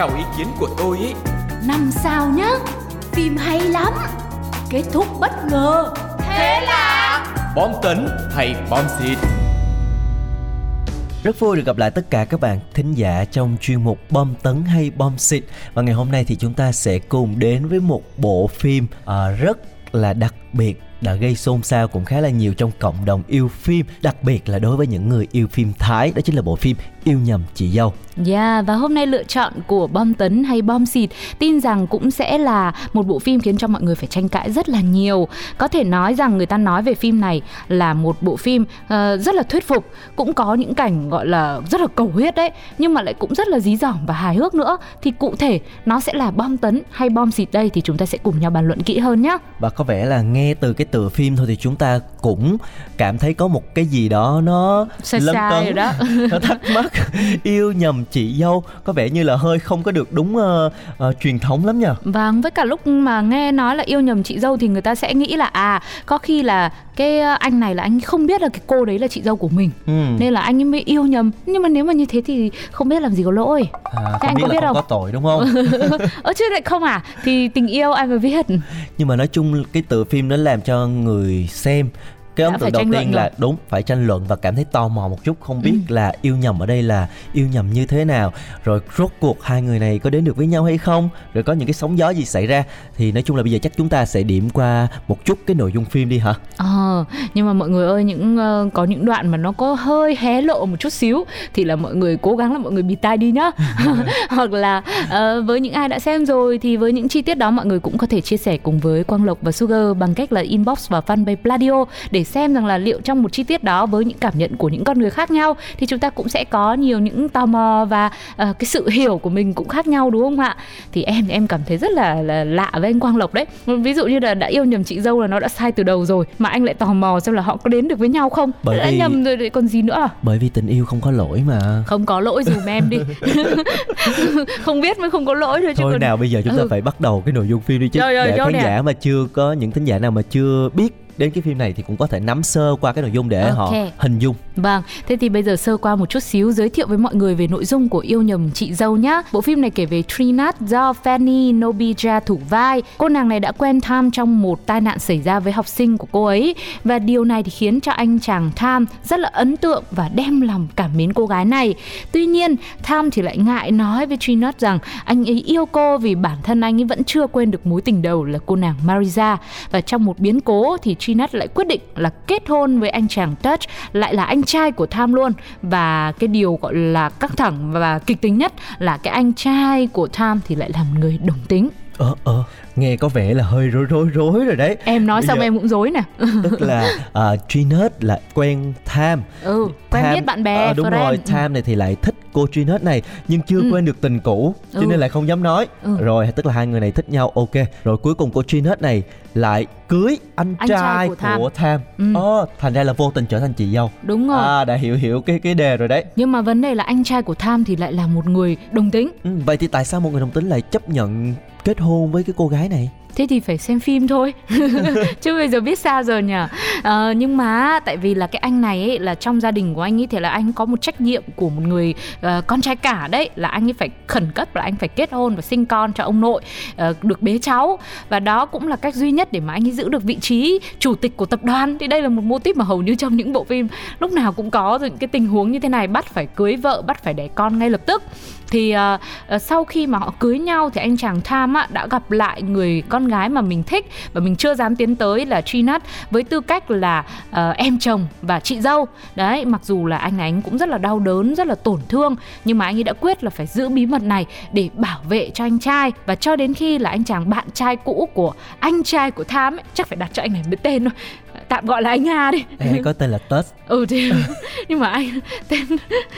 [SPEAKER 3] Theo ý kiến của tôi ý.
[SPEAKER 12] Năm sao nhá Phim hay lắm Kết thúc bất ngờ. Thế là
[SPEAKER 3] Bom tấn hay bom xịt?
[SPEAKER 1] Rất vui được gặp lại tất cả các bạn thính giả trong chuyên mục Bom Tấn hay Bom Xịt. Và ngày hôm nay thì chúng ta sẽ cùng đến với một bộ phim à, rất là đặc biệt đã gây xôn xao cũng khá là nhiều trong cộng đồng yêu phim Đặc biệt là đối với những người yêu phim Thái. Đó chính là bộ phim Yêu nhầm chị dâu
[SPEAKER 2] Yeah, và hôm nay lựa chọn của Bom Tấn hay Bom Xịt tin rằng cũng sẽ là một bộ phim khiến cho mọi người phải tranh cãi rất là nhiều. Có thể nói rằng người ta nói về phim này là một bộ phim uh, rất là thuyết phục, cũng có những cảnh gọi là rất là cầu huyết đấy, nhưng mà lại cũng rất là dí dỏm và hài hước nữa. Thì cụ thể nó sẽ là Bom Tấn hay Bom Xịt đây thì chúng ta sẽ cùng nhau bàn luận kỹ hơn nhé.
[SPEAKER 1] Và có vẻ là nghe từ cái tựa phim thôi thì chúng ta cũng cảm thấy có một cái gì đó nó
[SPEAKER 2] Sai
[SPEAKER 1] lân
[SPEAKER 2] sai
[SPEAKER 1] cấn,
[SPEAKER 2] đó.
[SPEAKER 1] nó thắc mắc yêu nhầm chị dâu. Có vẻ như là hơi không có được đúng uh, uh, truyền thống lắm nhờ.
[SPEAKER 2] Vâng, với cả lúc mà nghe nói là yêu nhầm chị dâu thì người ta sẽ nghĩ là à có khi là cái ờ, anh này là anh không biết là cái cô đấy là chị dâu của mình.
[SPEAKER 1] Ừ.
[SPEAKER 2] nên là anh ấy mới yêu nhầm. Nhưng mà nếu mà như thế thì không biết làm gì có lỗi.
[SPEAKER 1] À,
[SPEAKER 2] Thế anh
[SPEAKER 1] biết
[SPEAKER 2] có biết
[SPEAKER 1] không
[SPEAKER 2] không?
[SPEAKER 1] có tội đúng không?
[SPEAKER 2] Ơ chứ lại không à? Thì tình yêu ai mà biết.
[SPEAKER 1] Nhưng mà nói chung cái tựa phim nó làm cho người xem cái ấn tượng đầu tiên là
[SPEAKER 2] rồi.
[SPEAKER 1] đúng phải tranh luận và cảm thấy tò mò một chút không biết
[SPEAKER 2] Ừ.
[SPEAKER 1] là yêu nhầm ở đây là yêu nhầm như thế nào rồi rốt cuộc hai người này có đến được với nhau hay không rồi có những cái sóng gió gì xảy ra thì nói chung là bây giờ chắc chúng ta sẽ điểm qua một chút cái nội dung phim đi hả
[SPEAKER 2] Ờ, nhưng mà mọi người ơi những ờ, có những đoạn mà nó có hơi hé lộ một chút xíu thì là mọi người cố gắng là mọi người bịt tai đi nhá. Hoặc là ờ, với những ai đã xem rồi thì với những chi tiết đó mọi người cũng có thể chia sẻ cùng với Quang Lộc và Sugar bằng cách là inbox vào fanpage Pladio để để xem rằng là liệu trong một chi tiết đó với những cảm nhận của những con người khác nhau thì chúng ta cũng sẽ có nhiều những tò mò và uh, cái sự hiểu của mình cũng khác nhau đúng không ạ thì em em cảm thấy rất là, là lạ với anh Quang Lộc đấy ví dụ như là đã yêu nhầm chị dâu là nó đã sai từ đầu rồi mà anh lại tò mò xem là họ có đến được với nhau không
[SPEAKER 1] Bởi
[SPEAKER 2] đã
[SPEAKER 1] vì-
[SPEAKER 2] nhầm rồi còn gì nữa à?
[SPEAKER 1] bởi vì tình yêu không có lỗi mà
[SPEAKER 2] không có lỗi dùm em đi không biết mới không có lỗi thôi chứ
[SPEAKER 1] thôi
[SPEAKER 2] còn...
[SPEAKER 1] nào bây giờ chúng ta
[SPEAKER 2] Ừ.
[SPEAKER 1] phải bắt đầu cái nội dung phim đi chứ
[SPEAKER 2] Rồi, rồi,
[SPEAKER 1] để khán
[SPEAKER 2] nè.
[SPEAKER 1] giả mà chưa có những thính giả nào mà chưa biết đến cái phim này thì cũng có thể nắm sơ qua cái nội dung để họ
[SPEAKER 2] Ok.
[SPEAKER 1] hình dung
[SPEAKER 2] Vâng, thế thì bây giờ sơ qua một chút xíu giới thiệu với mọi người về nội dung của Yêu nhầm chị dâu nhá. Bộ phim này kể về Trinat do Fanny Nobija thủ vai. Cô nàng này đã quen Tham trong một tai nạn xảy ra với học sinh của cô ấy và điều này thì khiến cho anh chàng Tham rất là ấn tượng và đem lòng cảm mến cô gái này. Tuy nhiên, Tham thì lại ngại nói với Trinat rằng anh ấy yêu cô vì bản thân anh ấy vẫn chưa quên được mối tình đầu là cô nàng Marisa và trong một biến cố thì Trinat lại quyết định là kết hôn với anh chàng Touch lại là anh trai của Tham luôn. Và cái điều gọi là căng thẳng và kịch tính nhất là cái anh trai của Tham thì lại là một người đồng tính.
[SPEAKER 1] Ờ ờ nghe có vẻ là hơi rối rối rối rồi đấy.
[SPEAKER 2] Em nói
[SPEAKER 1] Bây
[SPEAKER 2] xong
[SPEAKER 1] giờ-
[SPEAKER 2] em cũng dối nè.
[SPEAKER 1] tức là uh, Trinette là quen Tham.
[SPEAKER 2] Ừ quen
[SPEAKER 1] Tham-
[SPEAKER 2] biết bạn bè
[SPEAKER 1] ờ, đúng
[SPEAKER 2] friend.
[SPEAKER 1] rồi Tham này thì lại thích cô Trinette này nhưng chưa
[SPEAKER 2] Ừ.
[SPEAKER 1] quên được tình cũ cho
[SPEAKER 2] Ừ.
[SPEAKER 1] nên lại không dám nói
[SPEAKER 2] Ừ.
[SPEAKER 1] rồi tức là hai người này thích nhau ok rồi cuối cùng cô Trinette này lại cưới anh,
[SPEAKER 2] Anh trai
[SPEAKER 1] trai
[SPEAKER 2] của Tham.
[SPEAKER 1] của Tham
[SPEAKER 2] Ừ.
[SPEAKER 1] Ồ, thành ra là vô tình trở thành chị dâu
[SPEAKER 2] đúng rồi
[SPEAKER 1] à đã hiểu hiểu cái cái đề rồi đấy
[SPEAKER 2] nhưng mà vấn đề là anh trai của Tham thì lại là một người đồng tính
[SPEAKER 1] ừ, vậy thì tại sao một người đồng tính lại chấp nhận kết hôn với cái cô gái này?
[SPEAKER 2] Thế thì phải xem phim thôi. Chứ bây giờ biết sao giờ nhỉ? Ờ, nhưng mà tại vì là cái anh này ấy là trong gia đình của anh ấy thì là anh có một trách nhiệm của một người ờ, con trai cả đấy là anh ấy phải khẩn cấp là anh phải kết hôn và sinh con cho ông nội ờ, được bế cháu. Và đó cũng là cách duy nhất để mà anh ấy giữ được vị trí chủ tịch của tập đoàn. Thì đây là một mô típ mà hầu như trong những bộ phim lúc nào cũng có những cái tình huống như thế này bắt phải cưới vợ bắt phải đẻ con ngay lập tức thì uh, sau khi mà họ cưới nhau thì anh chàng Tham á, đã gặp lại người con gái mà mình thích và mình chưa dám tiến tới là Trinat với tư cách là uh, em chồng và chị dâu. Đấy mặc dù là anh này anh cũng rất là đau đớn rất là tổn thương nhưng mà anh ấy đã quyết là phải giữ bí mật này để bảo vệ cho anh trai. Và cho đến khi là anh chàng bạn trai cũ của anh trai của Tham ấy, chắc phải đặt cho anh này một tên thôi tạm gọi là anh Hà đi.
[SPEAKER 1] Em ấy có tên là Tết
[SPEAKER 2] ừ thì nhưng mà anh tên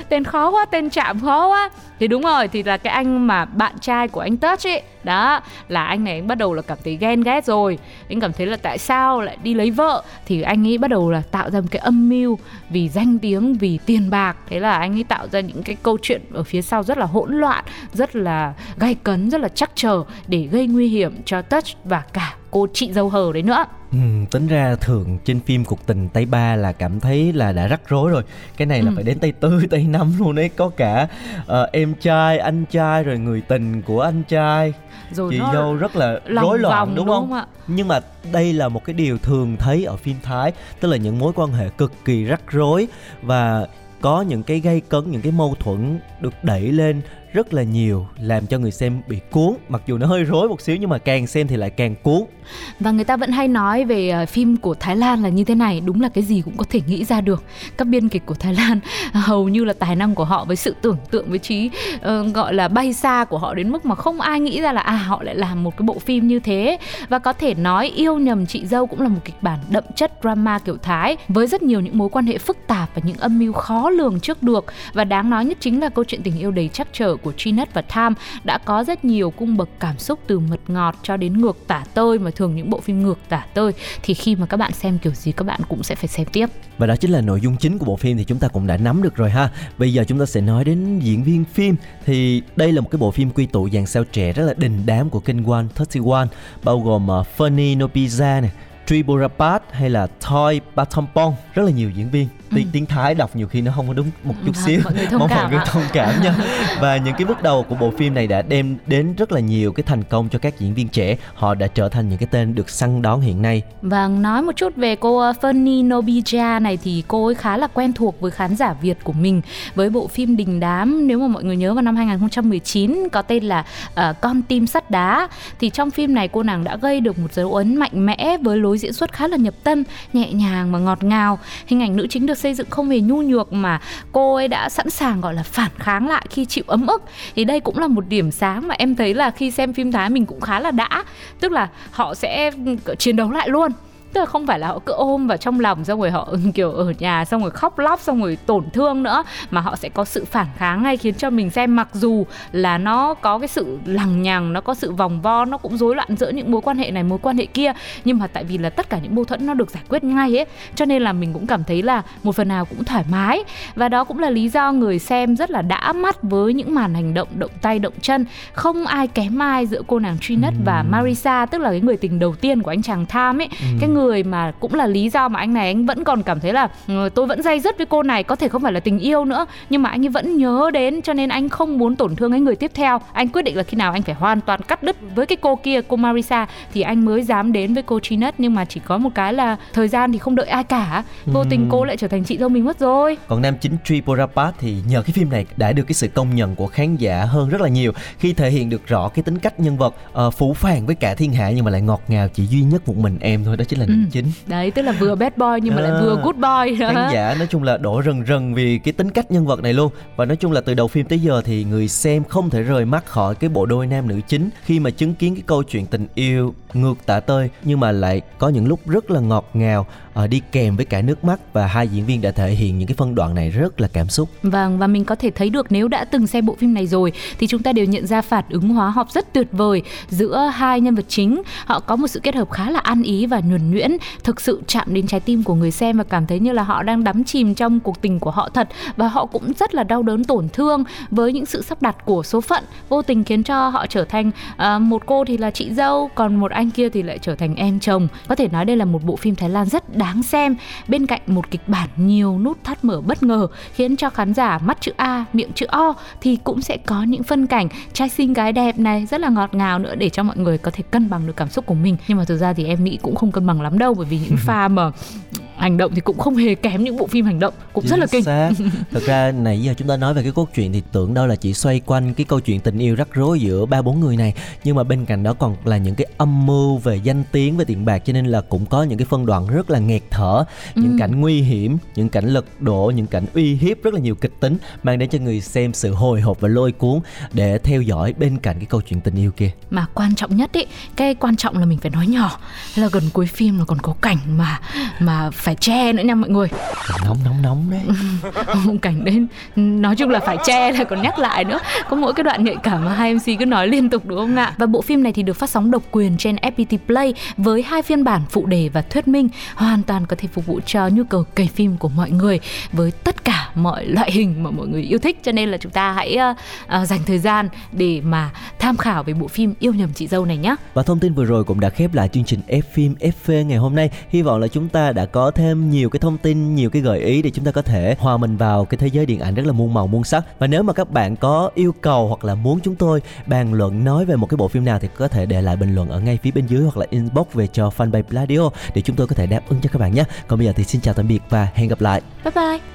[SPEAKER 2] tên khó quá tên chạm khó quá. Thì đúng rồi thì là cái anh mà bạn trai của anh Touch ấy. Đó là anh này anh bắt đầu là cảm thấy ghen ghét rồi. Anh cảm thấy là tại sao lại đi lấy vợ? Thì anh ấy bắt đầu là tạo ra một cái âm mưu vì danh tiếng vì tiền bạc. Thế là anh ấy tạo ra những cái câu chuyện ở phía sau rất là hỗn loạn rất là gay cấn rất là chắc chờ để gây nguy hiểm cho Touch và cả cô chị dâu hờ đấy nữa
[SPEAKER 1] Ừ, tính ra thường trên phim cuộc tình tay ba là cảm thấy là đã rắc rối rồi cái này là
[SPEAKER 2] Ừ.
[SPEAKER 1] phải đến tay tư tay năm luôn đấy có cả ờ, em trai anh trai rồi người tình của anh trai
[SPEAKER 2] rồi
[SPEAKER 1] chị dâu rất là rối loạn đúng,
[SPEAKER 2] đúng
[SPEAKER 1] không?
[SPEAKER 2] không ạ?
[SPEAKER 1] nhưng mà đây là một cái điều thường thấy ở phim thái tức là những mối quan hệ cực kỳ rắc rối và có những cái gây cấn những cái mâu thuẫn được đẩy lên rất là nhiều làm cho người xem bị cuốn mặc dù nó hơi rối một xíu nhưng mà càng xem thì lại càng cuốn
[SPEAKER 2] Và người ta vẫn hay nói về ờ, phim của Thái Lan là như thế này, đúng là cái gì cũng có thể nghĩ ra được. Các biên kịch của Thái Lan hầu như là tài năng của họ với sự tưởng tượng với trí uh, gọi là bay xa của họ đến mức mà không ai nghĩ ra là à họ lại làm một cái bộ phim như thế. Và có thể nói yêu nhầm chị dâu cũng là một kịch bản đậm chất drama kiểu Thái với rất nhiều những mối quan hệ phức tạp và những âm mưu khó lường trước được. Và đáng nói nhất chính là câu chuyện tình yêu đầy trắc trở của Trinette và Tham đã có rất nhiều cung bậc cảm xúc từ mật ngọt cho đến ngược tả tơi mà thường những bộ phim ngược tả tơi thì khi mà các bạn xem kiểu gì các bạn cũng sẽ phải xem tiếp.
[SPEAKER 1] Và đó chính là nội dung chính của bộ phim thì chúng ta cũng đã nắm được rồi ha. Bây giờ chúng ta sẽ nói đến diễn viên phim thì đây là một cái bộ phim quy tụ dàn sao trẻ rất là đình đám của kênh One 31 bao gồm ờ, uh, Fanny Nobisa này, Triborapat hay là Toy Batompong rất là nhiều diễn viên tiếng, tiếng Thái đọc nhiều khi nó không có đúng một chút
[SPEAKER 2] Vâng,
[SPEAKER 1] xíu
[SPEAKER 2] mọi người thông
[SPEAKER 1] mong mọi người thông cảm nha và những cái bước đầu của bộ phim này đã đem đến rất là nhiều cái thành công cho các diễn viên trẻ. Họ đã trở thành những cái tên được săn đón hiện nay.
[SPEAKER 2] Và nói một chút về cô uh, Fernie Nobija này thì cô ấy khá là quen thuộc với khán giả Việt của mình. Với bộ phim Đình Đám nếu mà mọi người nhớ vào năm 2019 có tên là uh, Con tim sắt đá. Thì trong phim này cô nàng đã gây được một dấu ấn mạnh mẽ với lối diễn xuất khá là nhập tâm, nhẹ nhàng và ngọt ngào. Hình ảnh nữ chính được xây dựng không hề nhu nhược mà cô ấy đã sẵn sàng gọi là phản kháng lại khi chịu ấm ức. Thì đây cũng là một điểm sáng mà em thấy là khi xem phim Thái mình cũng khá là đã, tức là họ sẽ ừ, chiến đấu lại luôn tức là không phải là họ cứ ôm vào trong lòng xong rồi họ kiểu ở nhà xong rồi khóc lóc xong rồi tổn thương nữa mà họ sẽ có sự phản kháng ngay khiến cho mình xem mặc dù là nó có cái sự lằng nhằng nó có sự vòng vo nó cũng rối loạn giữa những mối quan hệ này mối quan hệ kia nhưng mà tại vì là tất cả những mâu thuẫn nó được giải quyết ngay ấy cho nên là mình cũng cảm thấy là một phần nào cũng thoải mái và đó cũng là lý do người xem rất là đã mắt với những màn hành động động tay động chân không ai kém ai giữa cô nàng Trinette ừ. và Marisa tức là cái người tình đầu tiên của anh chàng Tham ấy ừ. cái người mà cũng là lý do mà anh này anh vẫn còn cảm thấy là ừ, tôi vẫn dây dứt với cô này có thể không phải là tình yêu nữa nhưng mà anh ấy vẫn nhớ đến cho nên anh không muốn tổn thương cái người tiếp theo anh quyết định là khi nào anh phải hoàn toàn cắt đứt với cái cô kia cô Marisa thì anh mới dám đến với cô Trinette nhưng mà chỉ có một cái là thời gian thì không đợi ai cả vô ừ. tình cô lại trở thành chị dâu mình mất rồi
[SPEAKER 1] còn nam chính Tri Porapat thì nhờ cái phim này đã được cái sự công nhận của khán giả hơn rất là nhiều khi thể hiện được rõ cái tính cách nhân vật uh, phũ phàng với cả thiên hạ nhưng mà lại ngọt ngào chỉ duy nhất một mình em thôi đó chính là ừ. Chính
[SPEAKER 2] đấy tức là vừa bad boy nhưng mà à, lại vừa good boy
[SPEAKER 1] đó. khán giả nói chung là đổ rần rần vì cái tính cách nhân vật này luôn và nói chung là từ đầu phim tới giờ thì người xem không thể rời mắt khỏi cái bộ đôi nam nữ chính khi mà chứng kiến cái câu chuyện tình yêu ngược tả tơi nhưng mà lại có những lúc rất là ngọt ngào uh, đi kèm với cả nước mắt và hai diễn viên đã thể hiện những cái phân đoạn này rất là cảm xúc.
[SPEAKER 2] Vâng và mình có thể thấy được nếu đã từng xem bộ phim này rồi thì chúng ta đều nhận ra phản ứng hóa học rất tuyệt vời giữa hai nhân vật chính. Họ có một sự kết hợp khá là ăn ý và nhuần nhuyễn, thực sự chạm đến trái tim của người xem và cảm thấy như là họ đang đắm chìm trong cuộc tình của họ thật. Và họ cũng rất là đau đớn tổn thương với những sự sắp đặt của số phận. Vô tình khiến cho họ trở thành uh, một cô thì là chị dâu còn một anh kia thì lại trở thành em chồng. Có thể nói đây là một bộ phim Thái Lan rất đáng xem. Bên cạnh một kịch bản nhiều nút thắt mở bất ngờ khiến cho khán giả mắt chữ A, miệng chữ O thì cũng sẽ có những phân cảnh. Trai xinh gái đẹp này rất là ngọt ngào nữa để cho mọi người có thể cân bằng được cảm xúc của mình. Nhưng mà thực ra thì em nghĩ cũng không cân bằng lắm đâu bởi vì những pha mà hành động thì cũng không hề kém những bộ phim hành động cũng Chính rất là kinh
[SPEAKER 1] xác. thật ra nãy giờ chúng ta nói về cái cốt truyện thì tưởng đâu là chỉ xoay quanh cái câu chuyện tình yêu rắc rối giữa ba bốn người này nhưng mà bên cạnh đó còn là những cái âm mưu về danh tiếng về tiền bạc cho nên là cũng có những cái phân đoạn rất là nghẹt thở những ừ. cảnh nguy hiểm những cảnh lật đổ những cảnh uy hiếp rất là nhiều kịch tính mang đến cho người xem sự hồi hộp và lôi cuốn để theo dõi bên cạnh cái câu chuyện tình yêu kia
[SPEAKER 2] mà quan trọng nhất ý cái quan trọng là mình phải nói nhỏ là gần cuối phim là còn có cảnh mà mà phải che nữa nha mọi người.
[SPEAKER 1] Nóng nóng nóng đấy.
[SPEAKER 2] Một cảnh đấy nói chung là phải che là còn nhắc lại nữa. Có mỗi cái đoạn nhạy cảm mà hai mc cứ nói liên tục đúng không ạ? Và bộ phim này thì được phát sóng độc quyền trên fpt play với hai phiên bản phụ đề và thuyết minh hoàn toàn có thể phục vụ cho nhu cầu cày phim của mọi người với tất cả mọi loại hình mà mọi người yêu thích. Cho nên là chúng ta hãy uh, dành thời gian để mà tham khảo về bộ phim yêu nhầm chị dâu này nhé
[SPEAKER 1] và thông tin vừa rồi cũng đã khép lại chương trình F phim FV ngày hôm nay. Hy vọng là chúng ta đã có thêm nhiều cái thông tin nhiều cái gợi ý để chúng ta có thể hòa mình vào cái thế giới điện ảnh rất là muôn màu muôn sắc. Và nếu mà các bạn có yêu cầu hoặc là muốn chúng tôi bàn luận nói về một cái bộ phim nào thì có thể để lại bình luận ở ngay phía bên dưới hoặc là inbox về cho fanpage Pladio để chúng tôi có thể đáp ứng cho các bạn nhé. Còn bây giờ thì xin chào tạm biệt và hẹn gặp lại.
[SPEAKER 2] Bye bye